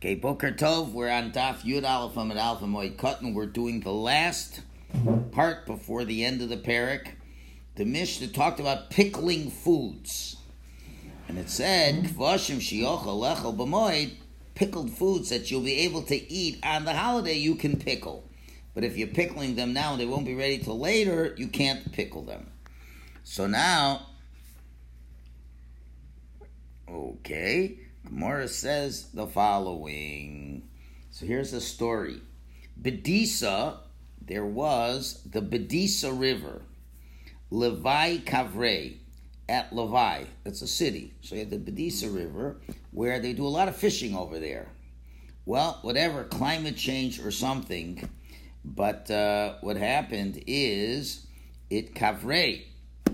Okay, Boker Tov, we're on Daf Yud Aleph Amud Aleph Moed Katan. We're doing the last part before the end of the perek. The Mishnah talked about pickling foods. And it said, B'moed, pickled foods that you'll be able to eat on the holiday, you can pickle. But if you're pickling them now and they won't be ready till later, you can't pickle them. So now, okay. Gemara says the following. So here's the story. Bedisa, there was the Bedisa River, Levi Kavre, at Levi. That's a city. So you have the Bedisa River, where they do a lot of fishing over there. Well, whatever, climate change or something, but uh, what happened is it Kavre,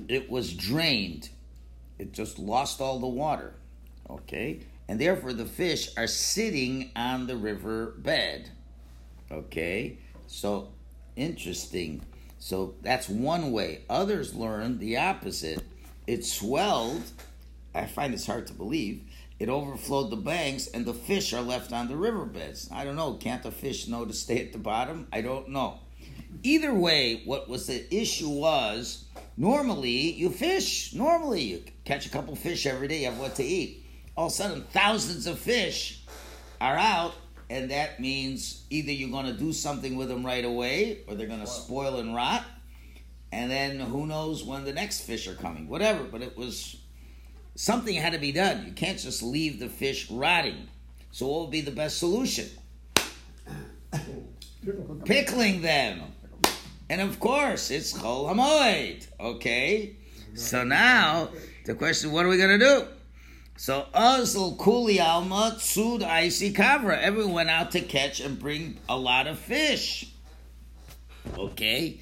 it was drained. It just lost all the water. Okay? And therefore the fish are sitting on the river bed. Okay, so interesting. So that's one way. Others learn the opposite. It swelled. I find this hard to believe. It overflowed the banks, and the fish are left on the riverbeds. I don't know. Can't the fish know to stay at the bottom? I don't know. Either way, what was the issue was normally you fish. Normally you catch a couple fish every day. You have what to eat all of a sudden thousands of fish are out, and that means either you're going to do something with them right away, or they're going to spoil and rot, and then who knows when the next fish are coming. Whatever, but it was something had to be done. You can't just leave the fish rotting. So, what would be the best solution? Pickling them. And of course, it's Chol Hamoed. Okay? So now, the question what are we going to do? So Azl Kuli Alma Tsud Icy Kavra. Everyone went out to catch and bring a lot of fish. Okay?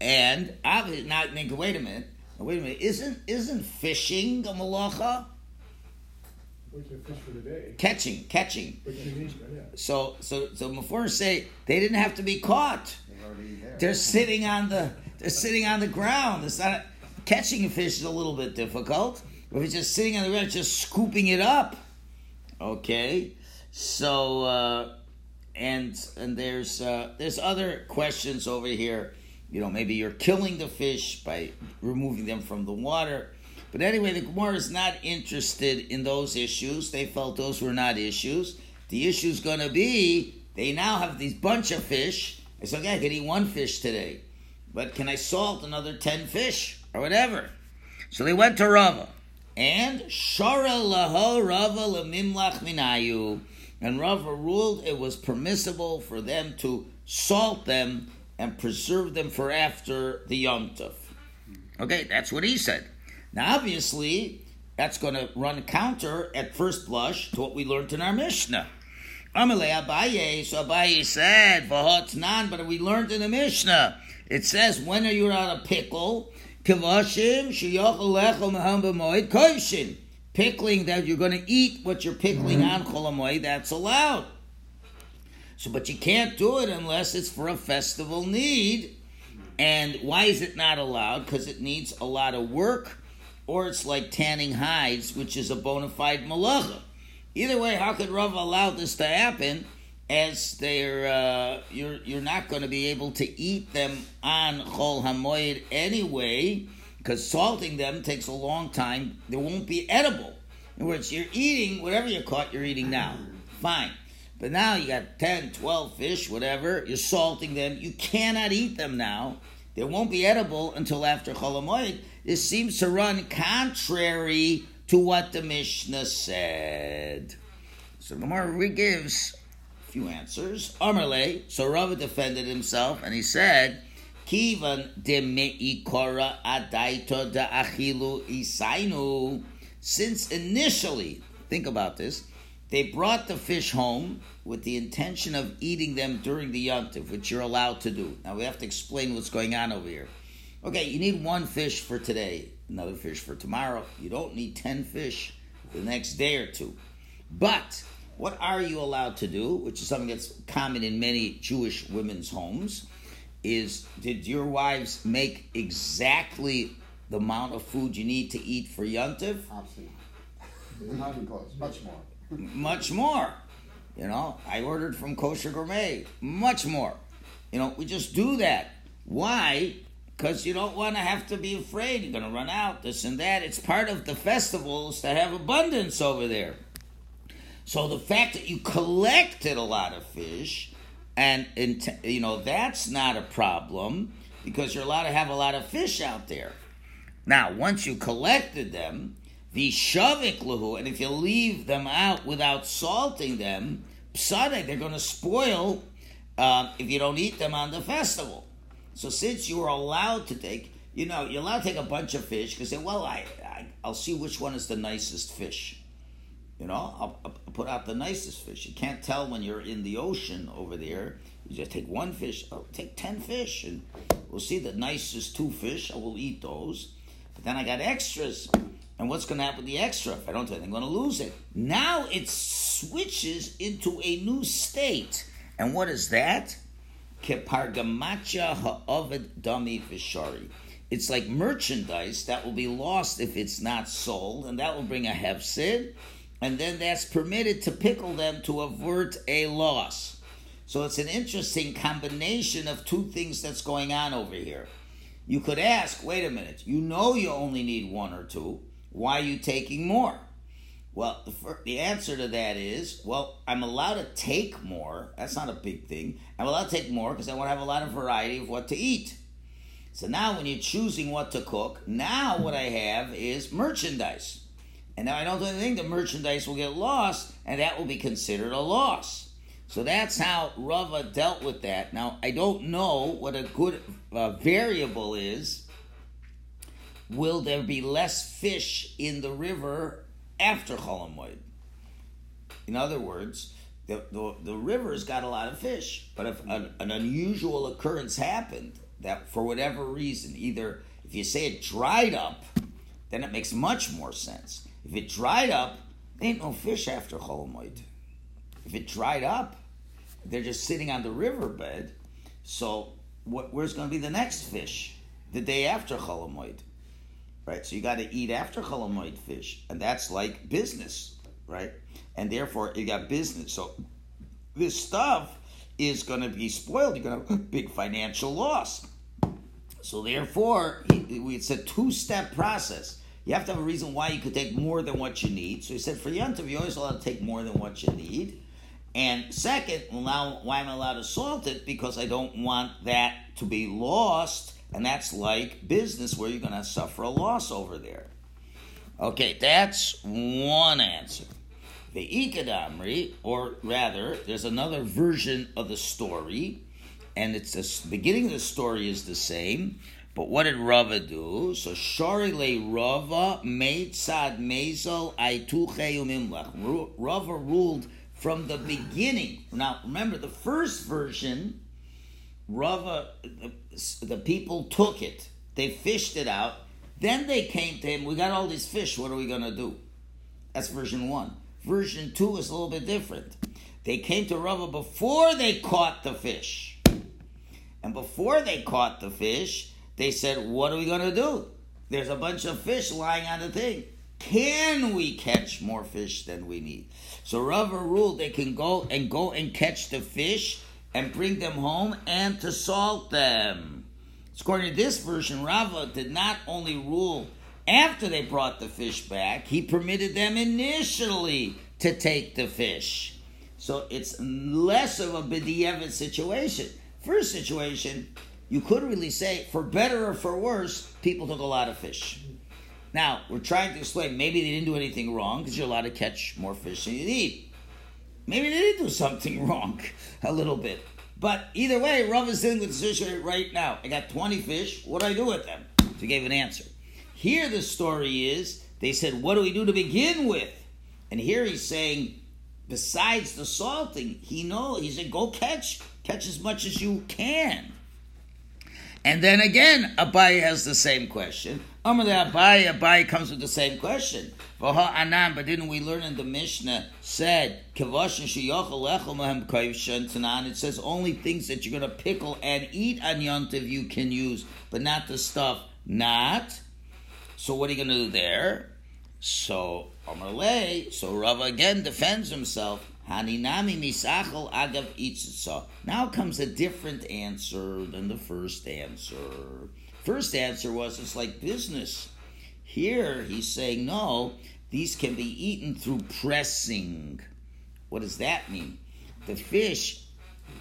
And obviously not think wait a minute. Wait a minute. Isn't isn't fishing a malacha? Catching, catching. So, so, so before say they didn't have to be caught. They're sitting on the, they're sitting on the ground. It's not catching a fish is a little bit difficult. If it's just sitting on the ground, just scooping it up. Okay, so uh, and and there's uh, there's other questions over here. You know, maybe you're killing the fish by removing them from the water. But anyway, the Gemara is not interested in those issues. They felt those were not issues. The issue is going to be they now have these bunch of fish. It's okay, I can eat one fish today, but can I salt another ten fish or whatever? So they went to Rava. And Shara Laho Rava Lemimlach Minayu. And Rava ruled it was permissible for them to salt them and preserve them for after the Yom Tov. Okay, that's what he said. Now, obviously, that's going to run counter at first blush to what we learned in our Mishnah. Amalei Abaye, so Abaye said, but we learned in the Mishnah. It says, when are you out of pickle? Kavashim koishin. Pickling that you're going to eat what you're pickling mm-hmm. on cholamoy, that's allowed. So, but you can't do it unless it's for a festival need. And why is it not allowed? Because it needs a lot of work, or it's like tanning hides, which is a bona fide malacha. Either way, how could Rav allow this to happen? As they're uh, you're you're not going to be able to eat them on Chol Hamoyed anyway, because salting them takes a long time. They won't be edible. In other words, you're eating whatever you caught, you're eating now. Fine. But now you got 10, 12 fish, whatever, you're salting them. You cannot eat them now. They won't be edible until after Chol Hamoyed. This seems to run contrary to what the Mishnah said. So the more gives few answers. Amarle, so Rava defended himself and he said, Kivan adaito de achilu isainu. Since initially, think about this, they brought the fish home with the intention of eating them during the yontif, which you're allowed to do. Now we have to explain what's going on over here. Okay, you need one fish for today, another fish for tomorrow. You don't need ten fish the next day or two. But what are you allowed to do? Which is something that's common in many Jewish women's homes. Is did your wives make exactly the amount of food you need to eat for Yontif? Absolutely. Not even close. Much more. Much more. You know, I ordered from Kosher Gourmet much more. You know, we just do that. Why? Because you don't want to have to be afraid you're going to run out, this and that. It's part of the festivals to have abundance over there. So the fact that you collected a lot of fish, and, you know that's not a problem because you're allowed to have a lot of fish out there. Now, once you collected them, the shavik lahu, and if you leave them out without salting them, psadek, they're going to spoil uh, if you don't eat them on the festival. So since you are allowed to take, you know, you're allowed to take a bunch of fish because well, I, I I'll see which one is the nicest fish. You know, I'll, I'll, put out the nicest fish. You can't tell when you're in the ocean over there. You just take one fish. I'll take ten fish, and we'll see the nicest two fish. I will eat those. But then I got extras. And what's going to happen with the extra? If I don't do it, I'm going to lose it. Now it switches into a new state. And what is that? Kepargamacha ha'ovid dami vishari. It's like merchandise that will be lost if it's not sold, and that will bring a hefsid, and then that's permitted to pickle them to avert a loss. So it's an interesting combination of two things that's going on over here. You could ask, wait a minute, you know you only need one or two. Why are you taking more? Well, the, the answer to that is, well, I'm allowed to take more. That's not a big thing. I'm allowed to take more because I want to have a lot of variety of what to eat. So now, when you're choosing what to cook, now what I have is merchandise. And now I don't do anything, the merchandise will get lost, and that will be considered a loss. So that's how Rava dealt with that. Now, I don't know what a good uh, variable is. Will there be less fish in the river after Cholamoid? In other words, the, the, the river's got a lot of fish, but if an, an unusual occurrence happened, that for whatever reason, either if you say it dried up, then it makes much more sense. If it dried up, ain't no fish after Cholamoid. If it dried up, they're just sitting on the riverbed. So what, where's going to be the next fish? The day after Cholamoid. Right? So you got to eat after Cholamoid fish. And that's like business, right? And therefore you got business. So this stuff is going to be spoiled. You're going to have a big financial loss. So therefore, it's a two-step process. You have to have a reason why you could take more than what you need. So he said, for Yontav, you're always allowed to take more than what you need. And second, why am I allowed to salt it? Because I don't want that to be lost, and that's like business where you're going to suffer a loss over there. Okay, that's one answer. The Ikadamri, or rather, there's another version of the story, and it's the beginning of the story is the same. But what did Rava do? So Shari le Rava made sad mezel aituche umimlach. Rava ruled from the beginning. Now, remember, the first version, Rava, the, the people took it, they fished it out, then they came to him, we got all these fish, what are we going to do? That's version one. Version two is a little bit different. They came to Rava before they caught the fish. And before they caught the fish, they said, What are we going to do? There's a bunch of fish lying on the thing. Can we catch more fish than we need? So Rava ruled they can go and go and catch the fish and bring them home and to salt them. According to this version, Rava did not only rule after they brought the fish back, he permitted them initially to take the fish. So it's less of a b'di'evet situation. First situation, you could really say, for better or for worse, people took a lot of fish. Now, we're trying to explain maybe they didn't do anything wrong because you're allowed to catch more fish than you need. Maybe they did do something wrong a little bit. But either way, Rav is dealing with situation right now. I got 20 fish. What do I do with them? So he gave an answer. Here the story is, they said, what do we do to begin with? And here he's saying, besides the salting, he knows, he said, go catch, catch as much as you can. And then again, Abai has the same question. Amar Abai, Abai comes with the same question. Anan, but didn't we learn in the Mishnah said It says only things that you're going to pickle and eat on Yontiv you can use, but not the stuff not. So what are you going to do there? So Amarle, so Rava again defends himself. Haninami agav. Now comes a different answer than the first answer. First answer was it's like business. Here he's saying no, these can be eaten through pressing. What does that mean? The fish,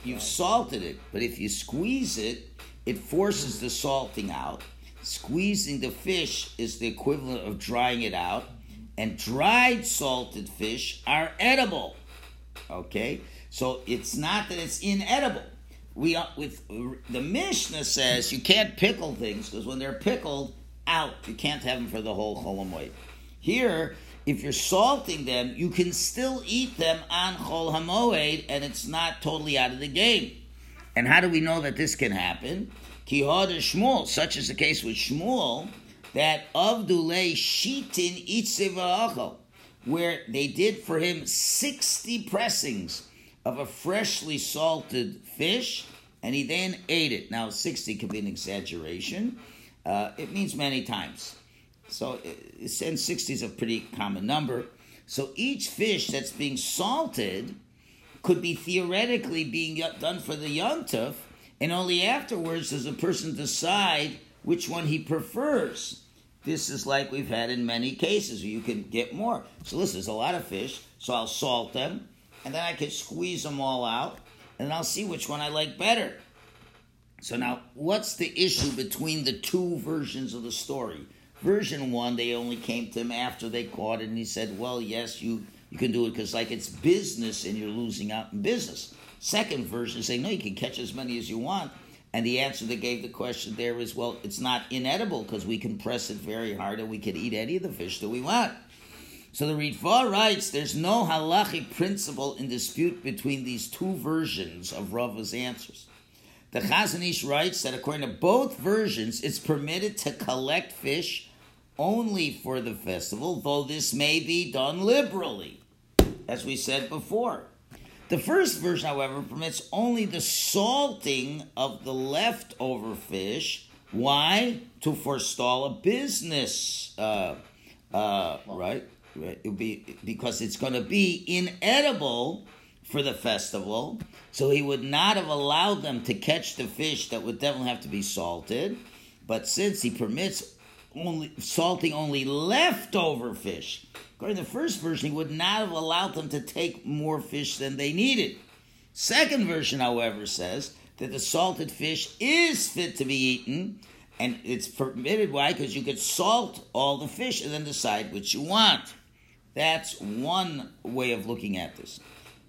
you've salted it, but if you squeeze it, it forces the salting out. Squeezing the fish is the equivalent of drying it out, and dried salted fish are edible. Okay, so it's not that it's inedible. We with the Mishnah says you can't pickle things because when they're pickled out, you can't have them for the whole chol Here, if you're salting them, you can still eat them on chol hamoed, and it's not totally out of the game. And how do we know that this can happen? Kihod Shmuel, such is the case with Shmuel, that of Dulei Shitin Itziva'achal, where they did for him 60 pressings of a freshly salted fish, and he then ate it. Now, 60 could be an exaggeration. Uh, it means many times. So, and 60 is a pretty common number. So, each fish that's being salted could be theoretically being done for the yontif, and only afterwards does a person decide which one he prefers. This is like we've had in many cases where you can get more. So listen, there's a lot of fish, so I'll salt them, and then I can squeeze them all out, and I'll see which one I like better. So now, what's the issue between the two versions of the story? Version one, they only came to him after they caught it, and he said, "Well, yes, you you can do it because like it's business, and you're losing out in business." Second version saying, "No, you can catch as many as you want." And the answer they gave the question there is, well, it's not inedible because we can press it very hard and we can eat any of the fish that we want. So the Ritva writes, there's no halachic principle in dispute between these two versions of Rava's answers. The Chazon Ish writes that according to both versions, it's permitted to collect fish only for the festival, though this may be done liberally, as we said before. The first version, however, permits only the salting of the leftover fish. Why? To forestall a business, uh, uh, right? Right. It be because it's going to be inedible for the festival. So he would not have allowed them to catch the fish that would definitely have to be salted. But since he permits only salting only leftover fish, According to the first version, he would not have allowed them to take more fish than they needed. Second version, however, says that the salted fish is fit to be eaten, and it's permitted. Why? Because you could salt all the fish and then decide which you want. That's one way of looking at this.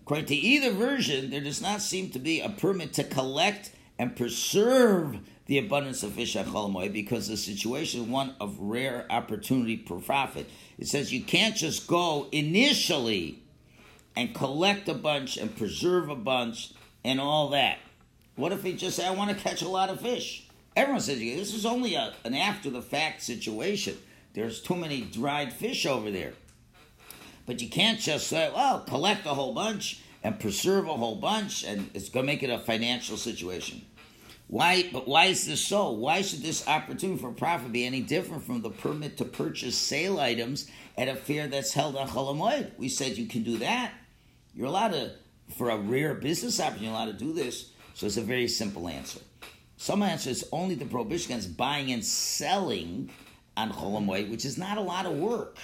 According to either version, there does not seem to be a permit to collect and preserve the abundance of fish at Cholamoy because the situation one of rare opportunity for profit. It says you can't just go initially and collect a bunch and preserve a bunch and all that. What if he just say, I want to catch a lot of fish? Everyone says, this is only a, an after the fact situation. There's too many dried fish over there. But you can't just say, well, collect a whole bunch and preserve a whole bunch, and it's going to make it a financial situation. Why? But why is this so? Why should this opportunity for profit be any different from the permit to purchase sale items at a fair that's held on Cholamoid? We said you can do that. You're allowed to, for a rare business opportunity, you're allowed to do this. So it's a very simple answer. Some answers only the prohibition against buying and selling on Cholamoid, which is not a lot of work.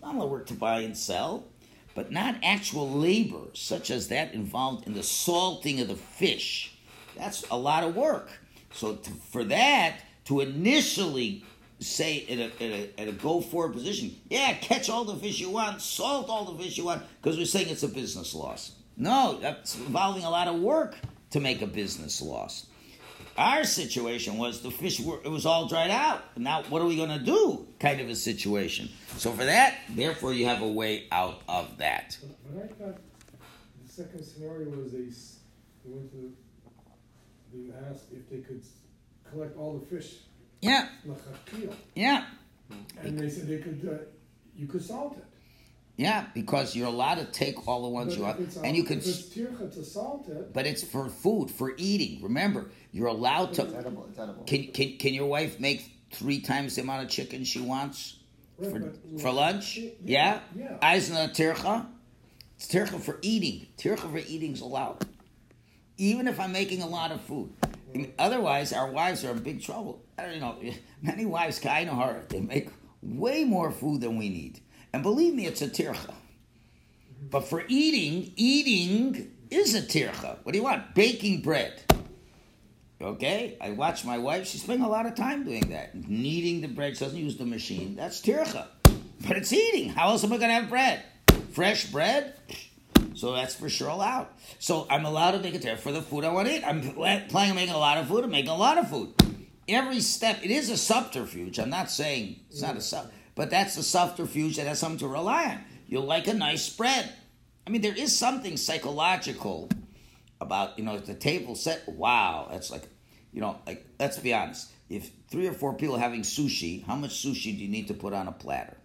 Not a lot of work to buy and sell, but not actual labor, such as that involved in the salting of the fish that's a lot of work. So to, for that, to initially say in a, in a, in a go forward position, yeah, catch all the fish you want, salt all the fish you want, because we're saying it's a business loss. No, that's involving a lot of work to make a business loss. Our situation was the fish were it was all dried out. Now what are we going to do? Kind of a situation. So for that, therefore, you have a way out of that. But I thought the second scenario was they went to being asked if they could collect all the fish. Yeah. Yeah. And they said they could, uh, you could salt it. Yeah, because you're allowed to take all the ones but you want, and you can. to salt it. But it's for food, for eating. Remember, you're allowed to. It's edible. It's edible. Can can can your wife make three times the amount of chicken she wants right, for but, for lunch? Yeah. Yeah. yeah. Eisner tircha. It's tircha for eating. Tircha for eating's allowed. Even if I'm making a lot of food. Otherwise, our wives are in big trouble. I don't know. Many wives, I know her, they make way more food than we need. And believe me, it's a tircha. But for eating, eating is a tircha. What do you want? Baking bread. Okay? I watch my wife, she's spending a lot of time doing that. Kneading the bread, she doesn't use the machine. That's tircha. But it's eating. How else am I going to have bread? Fresh bread? So that's for sure allowed. So I'm allowed to make a tircha for the food I want to eat. I'm planning on making a lot of food. I'm making a lot of food. Every step, it is a subterfuge. I'm not saying it's not a sub, but that's a subterfuge that has something to rely on. You'll like a nice spread. I mean, there is something psychological about you know the table set. Wow, that's like, you know, like let's be honest. If three or four people are having sushi, how much sushi do you need to put on a platter?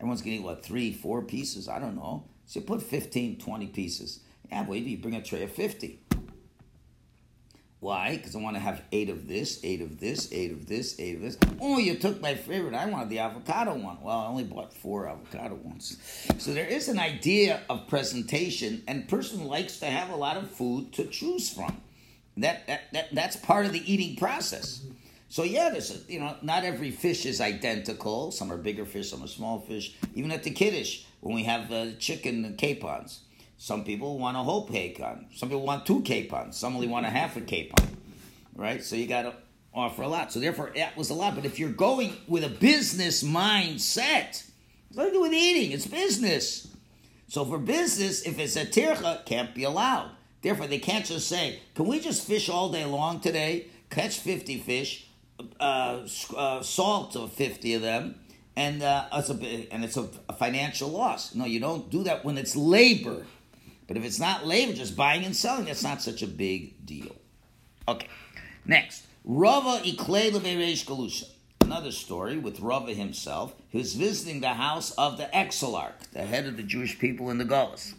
Everyone's eat what three, four pieces? I don't know. So you put 15, 20 pieces. Yeah, wait, you bring a tray of fifty. Why? Because I want to have eight of this, eight of this, eight of this, eight of this. Oh, you took my favorite. I wanted the avocado one. Well, I only bought four avocado ones. So there is an idea of presentation, and person likes to have a lot of food to choose from. That, that, that that's part of the eating process. So yeah, there's a, you know not every fish is identical. Some are bigger fish, some are small fish. Even at the kiddish, when we have the chicken capons, some people want a whole capon. Some people want two capons. Some only want a half a capon. Right? So you got to offer a lot. So therefore, that was a lot. But if you're going with a business mindset, it's nothing to do with eating. It's business. So for business, if it's a tircha, can't be allowed. Therefore, they can't just say, "Can we just fish all day long today? Catch fifty fish, uh, uh, salt of fifty of them, and uh, it's a and it's a, financial loss." No, you don't do that when it's labor. But if it's not labor, just buying and selling, that's not such a big deal. Okay, next. Rava Galusha. Another story with Rava himself. who's visiting the house of the Exilarch, the head of the Jewish people in the Galus.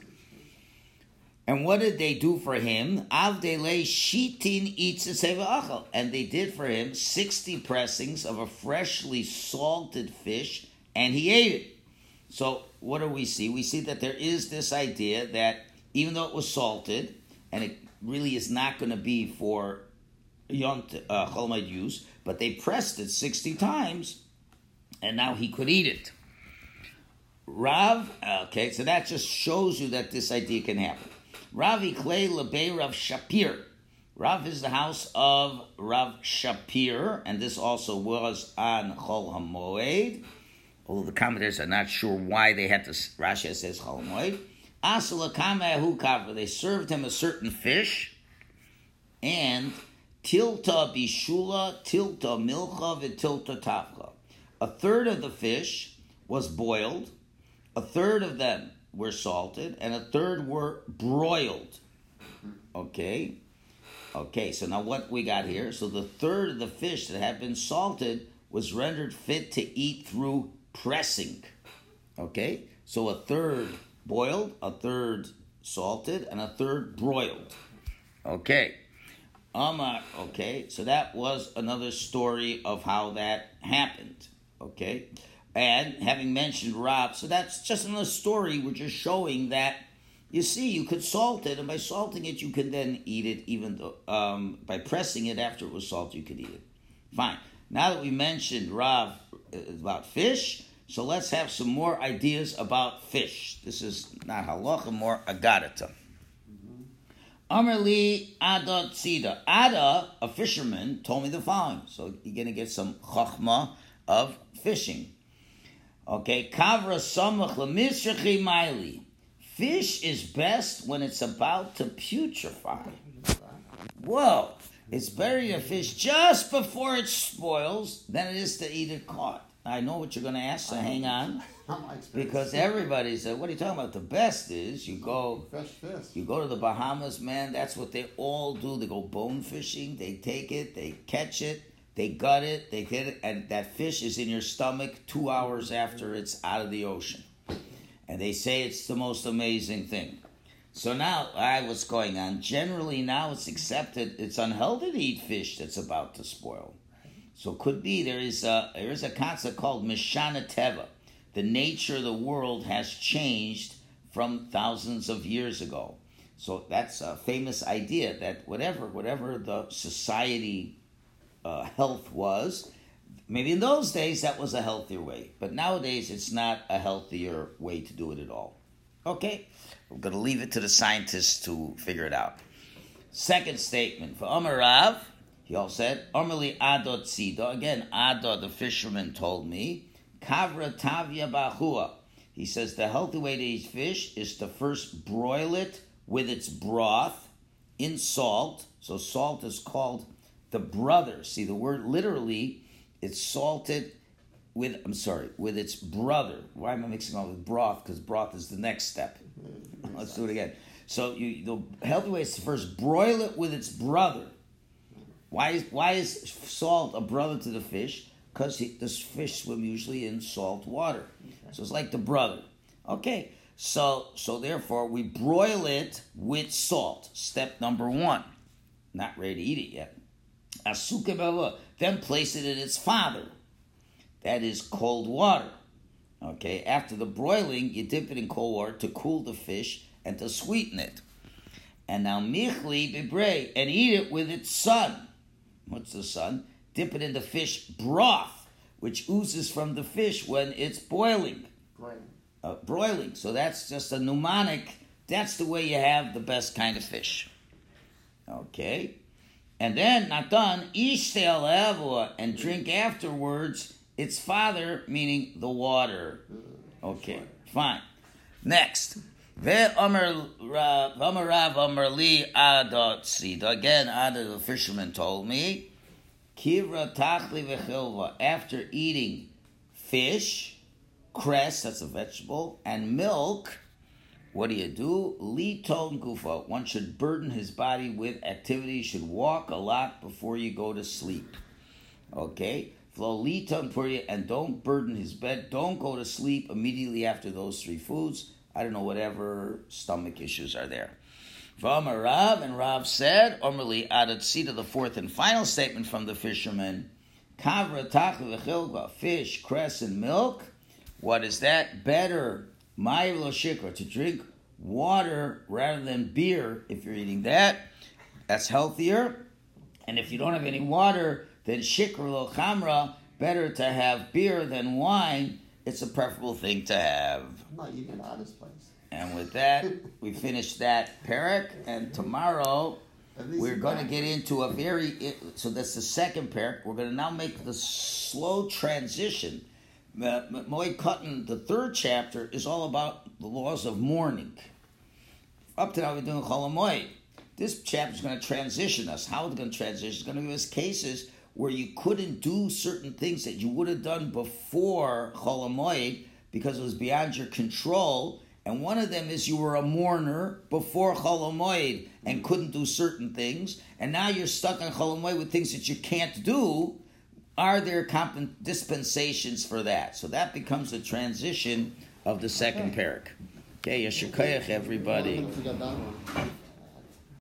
And what did they do for him? Avdele shitin achal. And they did for him 60 pressings of a freshly salted fish, and he ate it. So what do we see? We see that there is this idea that even though it was salted, and it really is not going to be for Yont uh, use, but they pressed it 60 times, and now he could eat it. Rav, okay, so that just shows you that this idea can happen. Ravi Clay Lebe Rav Shapir. Rav is the house of Rav Shapir, and this also was on Chol HaMoed. Although the commentators are not sure why they had to, Rashi says Chol HaMoed. They served him a certain fish, and tilta bishula, tilta milcha, tilta tafcha. A third of the fish was boiled, a third of them were salted, and a third were broiled. Okay? Okay, so now what we got here? So the third of the fish that had been salted was rendered fit to eat through pressing. Okay? So a third boiled, a third salted, and a third broiled. Okay. Amar, okay, so that was another story of how that happened. Okay. And having mentioned Rav, so that's just another story. We're just showing that you see, you could salt it, and by salting it, you can then eat it. Even though um, by pressing it after it was salted, you could eat it. Fine. Now that we mentioned Rav uh, about fish, so let's have some more ideas about fish. This is not halacha, more agadata. Amarli Ada Tzida. Ada, a fisherman, told me the following. So you're going to get some chachma of fishing. Okay, kavra samach lemisrachi maili. Fish is best when it's about to putrefy. Whoa! It's better to fish just before it spoils than it is to eat it caught. I know what you're going to ask, so hang on. Because everybody said, uh, "What are you talking about?" The best is you go, fish. you go to the Bahamas, man. That's what they all do. They go bone fishing. They take it, they catch it, they gut it, they get it, and that fish is in your stomach two hours after it's out of the ocean. And they say it's the most amazing thing. So now, I what's going on? Generally, now it's accepted. It's unhealthy to eat fish that's about to spoil. So could be there is a there is a concept called Mishana Teva. The nature of the world has changed from thousands of years ago. So that's a famous idea that whatever whatever the society uh, health was, maybe in those days that was a healthier way, but nowadays it's not a healthier way to do it at all. Okay, we're going to leave it to the scientists to figure it out. Second statement for Amarav, he also said, Amali Adot Sida. Again, Adot, the fisherman, told me, Kavra Tavia Bahua. He says the healthy way to eat fish is to first broil it with its broth in salt. So salt is called the brother. See, the word literally, it's salted with, I'm sorry, with its brother. Why am I mixing all with broth? Because broth is the next step. Let's do it again. So you, the healthy way is to first broil it with its brother. Why is, why is salt a brother to the fish? Because this fish swim usually in salt water. So it's like the brother. Okay, so so therefore we broil it with salt. Step number one. Not ready to eat it yet. Then place it in its father. That is cold water. Okay, after the broiling, you dip it in cold water to cool the fish and to sweeten it. And now michli bibre and eat it with its son. What's the son? Dip it in the fish broth, which oozes from the fish when it's boiling. Broiling. Uh, broiling. So that's just a mnemonic. That's the way you have the best kind of fish. Okay. And then, not done, ishtel and drink afterwards its father, meaning the water. Okay, fine. Next. Ve'omer Rav Omer Li Adot Sida. Again, Ada the fisherman told me, Kivra Tachli Vechilva. After eating fish, cress, that's a vegetable, and milk, what do you do? Liton Gufa. One should burden his body with activity, should walk a lot before you go to sleep. Okay? Flow li ton puria and don't burden his bed. Don't go to sleep immediately after those three foods. I don't know, whatever stomach issues are there. V'amar Rav, and Rav said, Omerli added see to the fourth and final statement from the fisherman, Kavra tachli fish, cress, and milk. What is that? Better, ma'ir lo shikra, to drink water rather than beer if you're eating that. That's healthier. And if you don't have any water, then shikra lo chamra, better to have beer than wine. It's a preferable thing to have. I'm not eating at this place. And with that, we finish that perek, and tomorrow we're going to get into a very. So that's the second perek. We're going to now make the slow transition. Moed Katan, the third chapter, is all about the laws of mourning. Up to now, we're doing Cholamoid. This chapter is going to transition us. How it's going to transition? It's going to give us cases where you couldn't do certain things that you would have done before Cholamoid because it was beyond your control. And one of them is you were a mourner before Cholamoid and couldn't do certain things. And now you're stuck on Cholamoid with things that you can't do. Are there comp- dispensations for that? So that becomes the transition of the second perek. Okay, Yeshakayach, everybody.